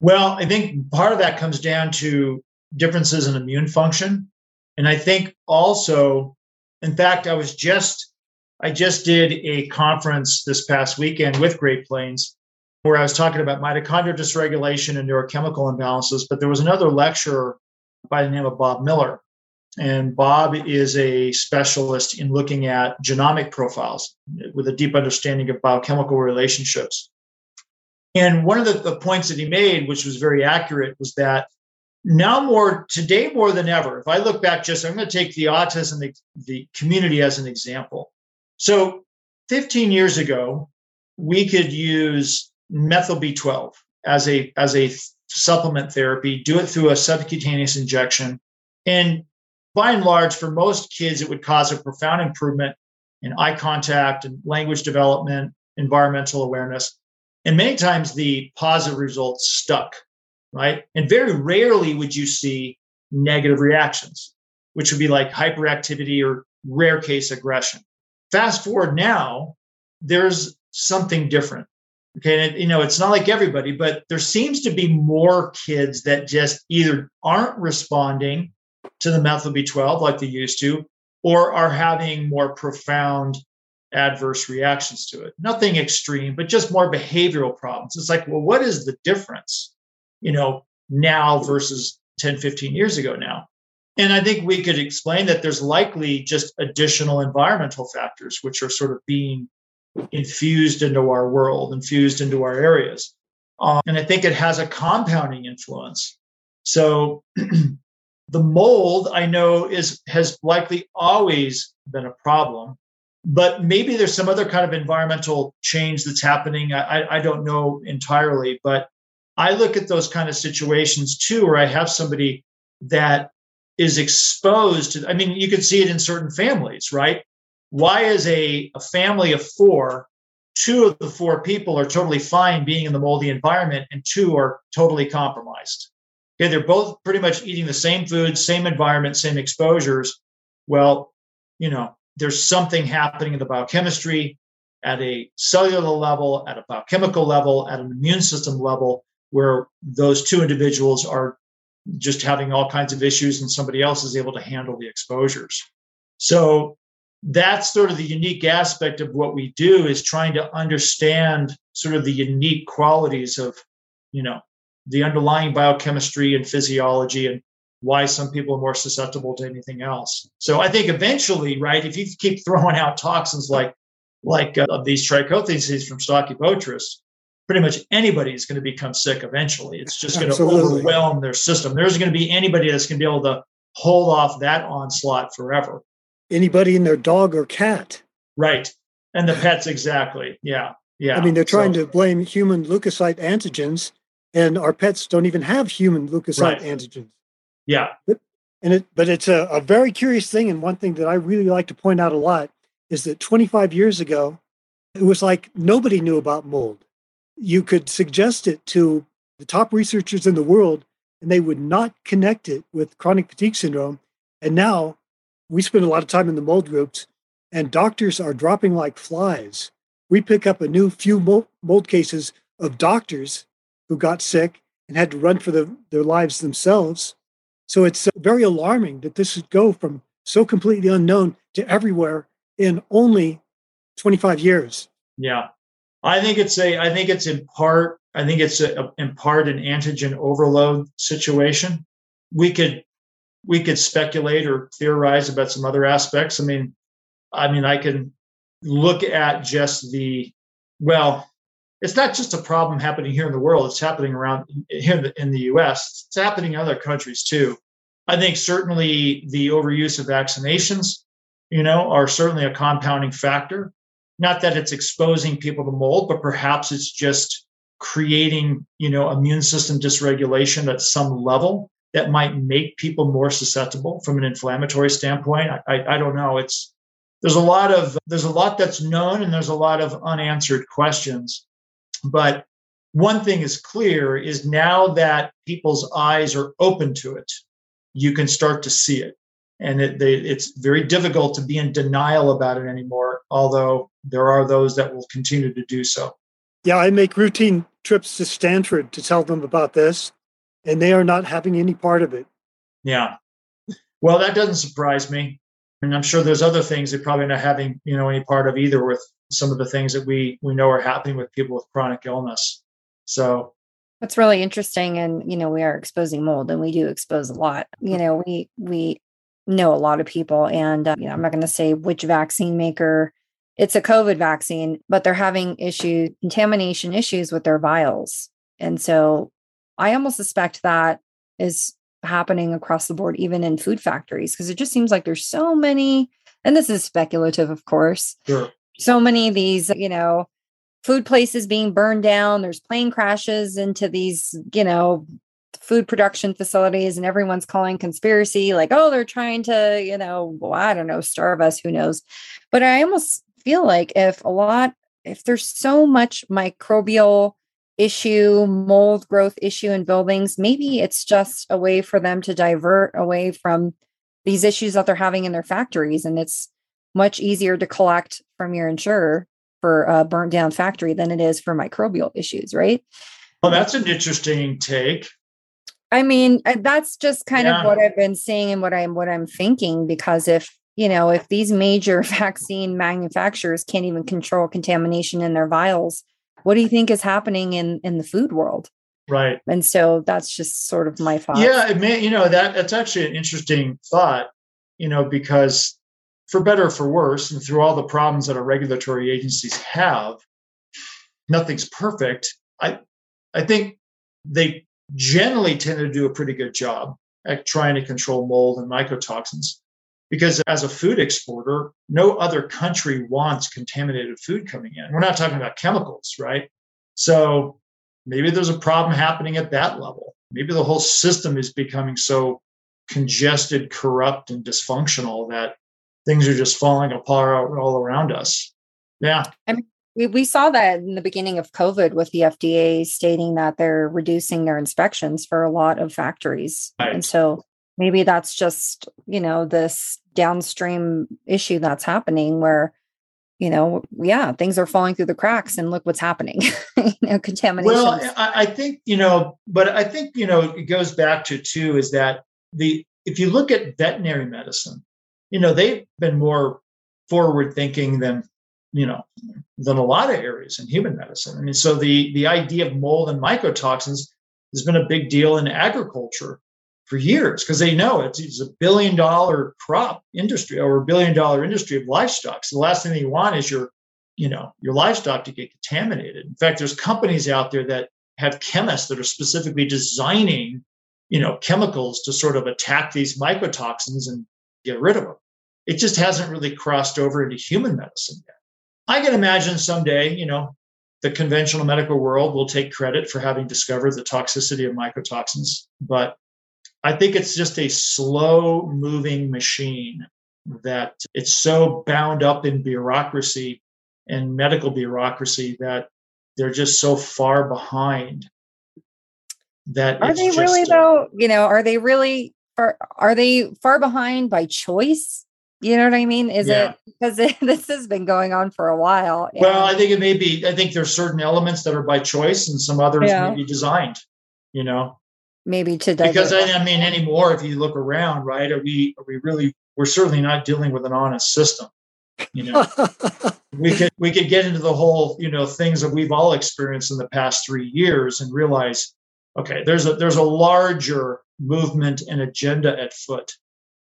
Well, I think part of that comes down to differences in immune function. And I think also, in fact, I was just, I just did a conference this past weekend with Great Plains where I was talking about mitochondrial dysregulation and neurochemical imbalances. But there was another lecturer by the name of Bob Miller. And Bob is a specialist in looking at genomic profiles with a deep understanding of biochemical relationships. And one of the, the points that he made, which was very accurate, was that now more today more than ever, if I look back just, I'm going to take the autism the, the community as an example. So 15 years ago, we could use methyl B12 as a as a supplement therapy, do it through a subcutaneous injection. And by and large, for most kids, it would cause a profound improvement in eye contact and language development, environmental awareness. And many times the positive results stuck, right? And very rarely would you see negative reactions, which would be like hyperactivity or rare case aggression. Fast forward now, there's something different. Okay. And, it, you know, it's not like everybody, but there seems to be more kids that just either aren't responding to the methyl B12 like they used to, or are having more profound adverse reactions to it. Nothing extreme, but just more behavioral problems. It's like, well, what is the difference, you know, now versus 10, 15 years ago now? And I think we could explain that there's likely just additional environmental factors which are sort of being infused into our world, infused into our areas. Um, and I think it has a compounding influence. So the mold I know is has likely always been a problem, but maybe there's some other kind of environmental change that's happening. I, I don't know entirely, but I look at those kind of situations too, where I have somebody that is exposed to, I mean, you could see it in certain families, right? why is a, a family of four two of the four people are totally fine being in the moldy environment and two are totally compromised okay they're both pretty much eating the same food same environment same exposures. Well you know there's something happening in the biochemistry at a cellular level at a biochemical level at an immune system level where those two individuals are just having all kinds of issues and somebody else is able to handle the exposures. So that's sort of the unique aspect of what we do is trying to understand sort of the unique qualities of you know the underlying biochemistry and physiology and why some people are more susceptible to anything else so i think eventually right if you keep throwing out toxins like like uh, these trichothecenes from stachybotrys pretty much anybody is going to become sick eventually it's just going to overwhelm their system there's going to be anybody that's going to be able to hold off that onslaught forever anybody in their dog or cat. Right. And the pets, exactly. Yeah. Yeah. I mean, they're trying so, to blame human leukocyte antigens, and our pets don't even have human leukocyte right. antigens. Yeah. But, and it, but it's a, a very curious thing. And one thing that I really like to point out a lot is that 25 years ago, it was like nobody knew about mold. You could suggest it to the top researchers in the world, and they would not connect it with chronic fatigue syndrome. And now we spend a lot of time in the mold groups, and doctors are dropping like flies. We pick up a new few mold cases of doctors who got sick and had to run for the, their lives themselves. So it's uh, very alarming that this would go from so completely unknown to everywhere in only 25 years. Yeah. I think it's a I think it's in part I think it's a, in part an antigen overload situation. We could we could speculate or theorize about some other aspects. I mean, I mean, I can look at just the well. It's not just a problem happening here in the world; it's happening around here in the, in the U.S. It's happening in other countries too. I think certainly the overuse of vaccinations, you know, are certainly a compounding factor. Not that it's exposing people to mold, but perhaps it's just creating, you know, immune system dysregulation at some level that might make people more susceptible from an inflammatory standpoint. I, I, I, don't know. It's there's a lot of there's a lot that's known and there's a lot of unanswered questions. But one thing is clear is now that people's eyes are open to it, you can start to see it. And it, they, it's very difficult to be in denial about it anymore, although there are those that will continue to do so. Yeah, I make routine trips to Stanford to tell them about this and they are not having any part of it. Yeah. Well, that doesn't surprise me. And I'm sure there's other things they're probably not having, you know, any part of either with some of the things that we we know are happening with people with chronic illness. So that's really interesting. And, you know, we are exposing mold and we do expose a lot. You know, we we know a lot of people and uh, you know, I'm not going to say which vaccine maker it's a COVID vaccine, but they're having issue contamination issues with their vials. And so I almost suspect that is happening across the board, even in food factories, because it just seems like there's so many, and this is speculative, of course. Sure. So many of these, you know, food places being burned down. There's plane crashes into these, you know, food production facilities and everyone's calling conspiracy like oh they're trying to you know well, i don't know starve us who knows but i almost feel like if a lot if there's so much microbial issue mold growth issue in buildings maybe it's just a way for them to divert away from these issues that they're having in their factories and it's much easier to collect from your insurer for a burnt down factory than it is for microbial issues right well that's an interesting take I mean, that's just kind yeah. of what I've been seeing and what I'm what I'm thinking because if, you know, if these major vaccine manufacturers can't even control contamination in their vials, what do you think is happening in in the food world? Right. And so that's just sort of my thought. Yeah, it may, you know, that that's actually an interesting thought, you know, because for better or for worse, and through all the problems that our regulatory agencies have, nothing's perfect. I I think they generally tend to do a pretty good job at trying to control mold and mycotoxins. Because as a food exporter, no other country wants contaminated food coming in. We're not talking about chemicals, right? So maybe there's a problem happening at that level. Maybe the whole system is becoming so congested, corrupt, and dysfunctional that things are just falling apart all around us. Yeah. I mean, we, we saw that in the beginning of COVID with the FDA stating that they're reducing their inspections for a lot of factories. Right. And so maybe that's just, you know, this downstream issue that's happening where, you know, yeah, things are falling through the cracks and look what's happening. you know, contamination. Well, I, I think, you know, but I think, you know, it goes back to too is that the if you look at veterinary medicine, you know, they've been more forward thinking than you know than a lot of areas in human medicine. I mean, so the the idea of mold and mycotoxins has been a big deal in agriculture for years because they know it's, it's, a billion dollar crop industry or a billion dollar industry of livestock. So the last thing that you want is your you know your livestock to get contaminated. In fact, there's companies out there that have chemists that are specifically designing you know chemicals to sort of attack these mycotoxins and get rid of them. It just hasn't really crossed over into human medicine yet. I can imagine someday, you know, the conventional medical world will take credit for having discovered the toxicity of mycotoxins, but I think it's just a slow moving machine that it's so bound up in bureaucracy and medical bureaucracy that they're just so far behind that are they really though you know are they really far, are they far behind by choice you know what I mean? Is yeah. it because it, this has been going on for a while? Well, I think it may be. I think there's certain elements that are by choice, and some others yeah. may be designed. You know, maybe to because I, I, mean, anymore, if you look around, right? Are we are we really? We're certainly not dealing with an honest system. You know, we could we could get into the whole you know things that we've all experienced in the past three years and realize, okay, there's a there's a larger movement and agenda at foot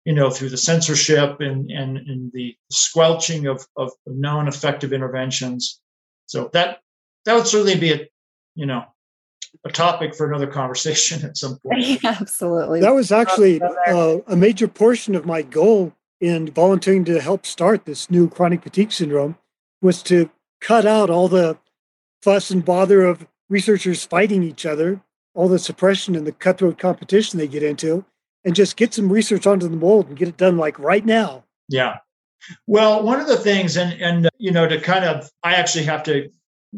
you know, through the censorship and, and, and the squelching of, of known effective interventions. So that that would certainly be a, you know, a topic for another conversation at some point. absolutely. That was actually uh, a major portion of my goal in volunteering to help start this new chronic fatigue syndrome was to cut out all the fuss and bother of researchers fighting each other, all the suppression and the cutthroat competition they get into, and just get some research onto the mold and get it done like right now. Yeah. Well, one of the things, and and uh, you know, to kind of, I actually have to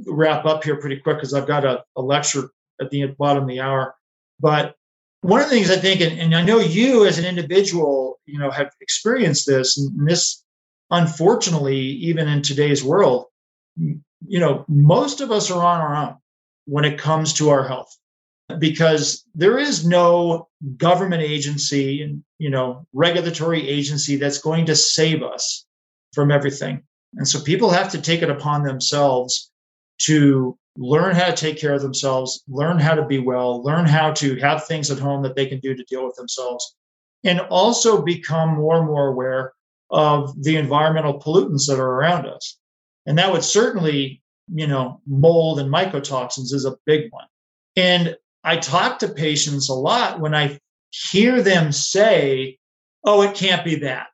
wrap up here pretty quick because I've got a, a, lecture at the bottom of the hour. But one of the things I think, and, and I know you as an individual, you know, have experienced this, and this, unfortunately, even in today's world, you know, most of us are on our own when it comes to our health because there is no government agency and you know regulatory agency that's going to save us from everything and so people have to take it upon themselves to learn how to take care of themselves learn how to be well learn how to have things at home that they can do to deal with themselves and also become more and more aware of the environmental pollutants that are around us And that would certainly, you know, mold and mycotoxins is a big one. And I talk to patients a lot when I hear them say, oh, it can't be that.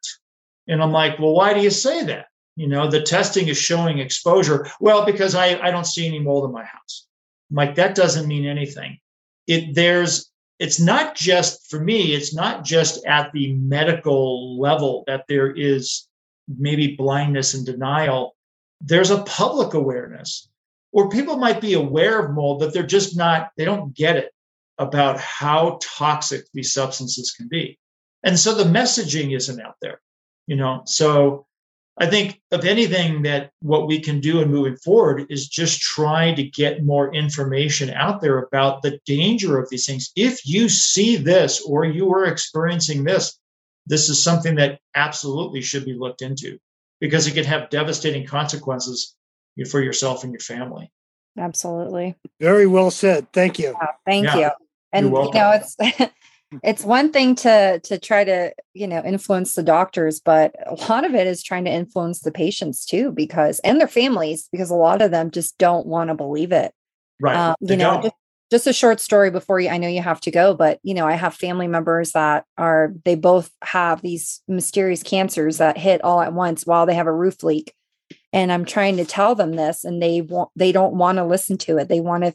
And I'm like, well, why do you say that? You know, the testing is showing exposure. Well, because I, I don't see any mold in my house. I'm like, that doesn't mean anything. It there's it's not just for me, it's not just at the medical level that there is maybe blindness and denial. There's a public awareness, or people might be aware of mold, but they're just not, they don't get it about how toxic these substances can be. And so the messaging isn't out there, you know. So I think, if anything, that what we can do in moving forward is just try to get more information out there about the danger of these things. If you see this or you are experiencing this, this is something that absolutely should be looked into because it can have devastating consequences for yourself and your family. Absolutely. Very well said. Thank you. thank yeah. you. And you know, it's it's one thing to to try to you know influence the doctors but a lot of it is trying to influence the patients too because and their families because a lot of them just don't want to believe it right uh, you know just, just, a short story before you i know you have to go but you know i have family members that are they both have these mysterious cancers that hit all at once while they have a roof leak and i'm trying to tell them this and they want they don't want to listen to it they want to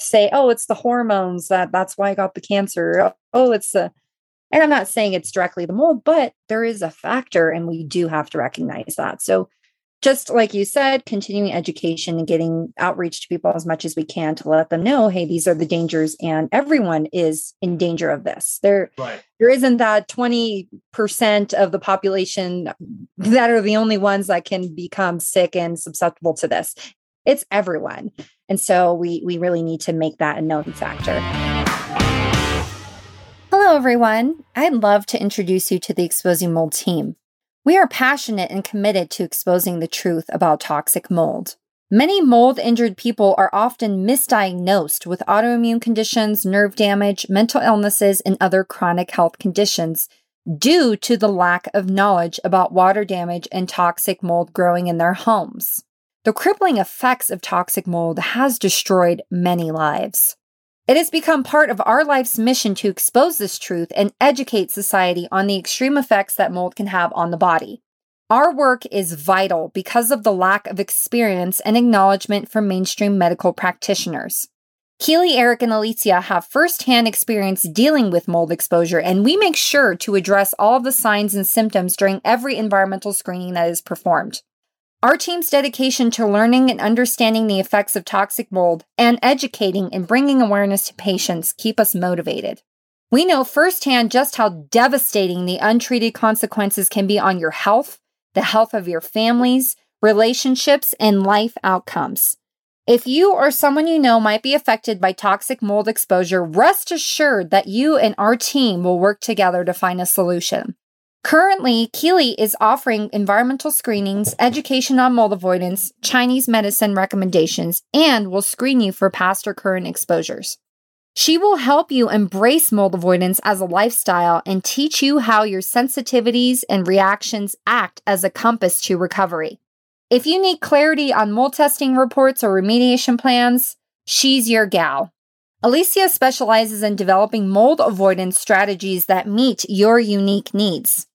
say, oh, it's the hormones that that's why I got the cancer. Oh, it's the, and I'm not saying it's directly the mold, but there is a factor and we do have to recognize that. So, just like you said, continuing education and getting outreach to people as much as we can to let them know, hey, these are the dangers, and everyone is in danger of this. There, right. there isn't that 20% of the population that are the only ones that can become sick and susceptible to this it's everyone. And so we we really need to make that a known factor. Hello everyone. I'd love to introduce you to the Exposing Mold team. We are passionate and committed to exposing the truth about toxic mold. Many mold injured people are often misdiagnosed with autoimmune conditions, nerve damage, mental illnesses, and other chronic health conditions due to the lack of knowledge about water damage and toxic mold growing in their homes. The crippling effects of toxic mold has destroyed many lives. It has become part of our life's mission to expose this truth and educate society on the extreme effects that mold can have on the body. Our work is vital because of the lack of experience and acknowledgement from mainstream medical practitioners. Keely, Eric, and Alicia have firsthand experience dealing with mold exposure, and we make sure to address all of the signs and symptoms during every environmental screening that is performed. Our team's dedication to learning and understanding the effects of toxic mold and educating and bringing awareness to patients keep us motivated. We know firsthand just how devastating the untreated consequences can be on your health, the health of your families, relationships, and life outcomes. If you or someone you know might be affected by toxic mold exposure, rest assured that you and our team will work together to find a solution. Currently, Keely is offering environmental screenings, education on mold avoidance, Chinese medicine recommendations, and will screen you for past or current exposures. She will help you embrace mold avoidance as a lifestyle and teach you how your sensitivities and reactions act as a compass to recovery. If you need clarity on mold testing reports or remediation plans, she's your gal. Alicia specializes in developing mold avoidance strategies that meet your unique needs.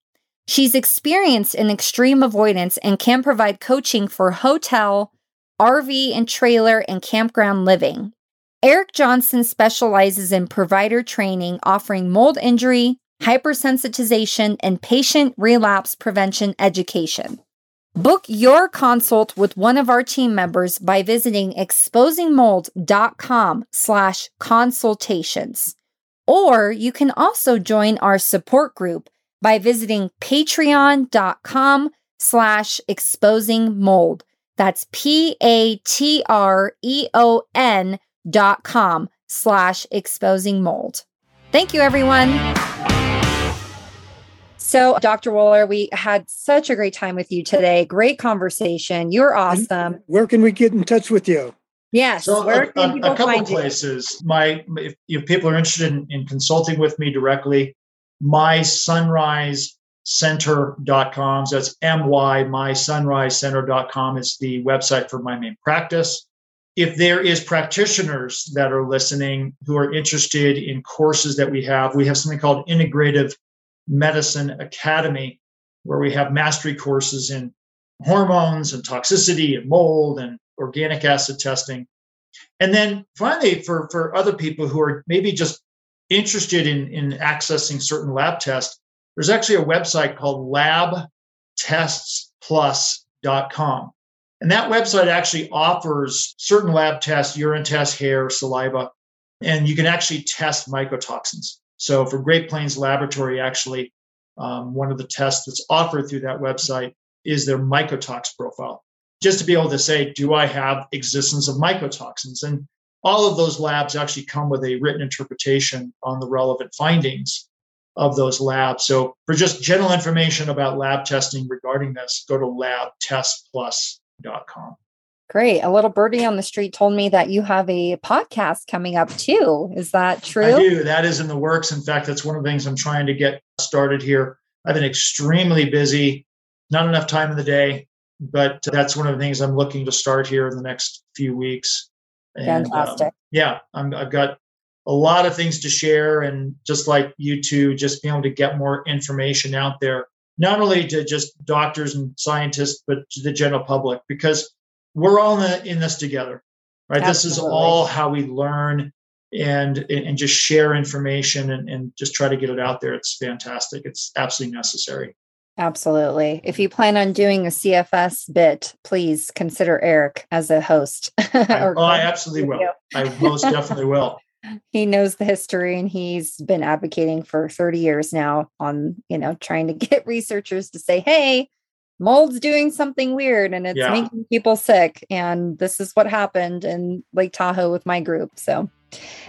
She's experienced in extreme avoidance and can provide coaching for hotel, RV and trailer, and campground living. Eric Johnson specializes in provider training, offering mold injury, hypersensitization, and patient relapse prevention education. Book your consult with one of our team members by visiting exposingmold.com slash consultations. Or you can also join our support group by visiting patreon.com slash exposing mold. That's P A T R E O N dot com slash exposing mold. Thank you, everyone. So, Dr. Woeller, we had such a great time with you today. Great conversation. You're awesome. Where can we get in touch with you? Yes. So uh, a, a, a, couple places. You? My, if, if people are interested in, in consulting with me directly, my sunrise mysunrisecenter.com. So that's M-Y, mysunrisecenter.com is the website for my main practice. If there is practitioners that are listening who are interested in courses that we have, we have something called Integrative Medicine Academy, where we have mastery courses in hormones and toxicity and mold and organic acid testing. And then finally, for, for other people who are maybe just interested in, in accessing certain lab tests, there's actually a website called labtestsplus.com. And that website actually offers certain lab tests, urine tests, hair, saliva, and you can actually test mycotoxins. So for Great Plains Laboratory, actually, um, one of the tests that's offered through that website is their mycotox profile, just to be able to say, do I have existence of mycotoxins? And all of those labs actually come with a written interpretation on the relevant findings of those labs. So for just general information about lab testing regarding this, go to labtestplus.com. Great. A little birdie on the street told me that you have a podcast coming up too. Is that true? I do. That is in the works. In fact, that's one of the things I'm trying to get started here. I've been extremely busy, not enough time in the day, but that's one of the things I'm looking to start here in the next few weeks. And, um, Fantastic. Um, yeah, i have got a lot of things to share, and just like you two, just being able to get more information out there, not only to just doctors and scientists, but to the general public, because we're all in, the, in this together, right? Absolutely. This is all how we learn and and just share information and, and just try to get it out there. It's fantastic. It's absolutely necessary. Absolutely. If you mm-hmm. plan on doing a CFS bit, please consider Eric as a host. I, oh, I absolutely will. I most definitely will. He knows the history and he's been advocating for 30 years now on, you know, trying to get researchers to say, hey, mold's doing something weird and it's yeah. making people sick. And this is what happened in Lake Tahoe with my group. So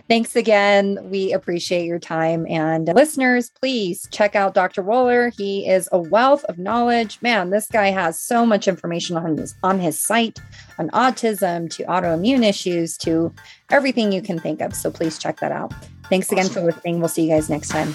Thanks again. We appreciate your time. And listeners, please check out Dr. Woeller. He is a wealth of knowledge. Man, this guy has so much information on his, on his site on autism to autoimmune issues to everything you can think of. So please check that out. Thanks again awesome. for listening. We'll see you guys next time.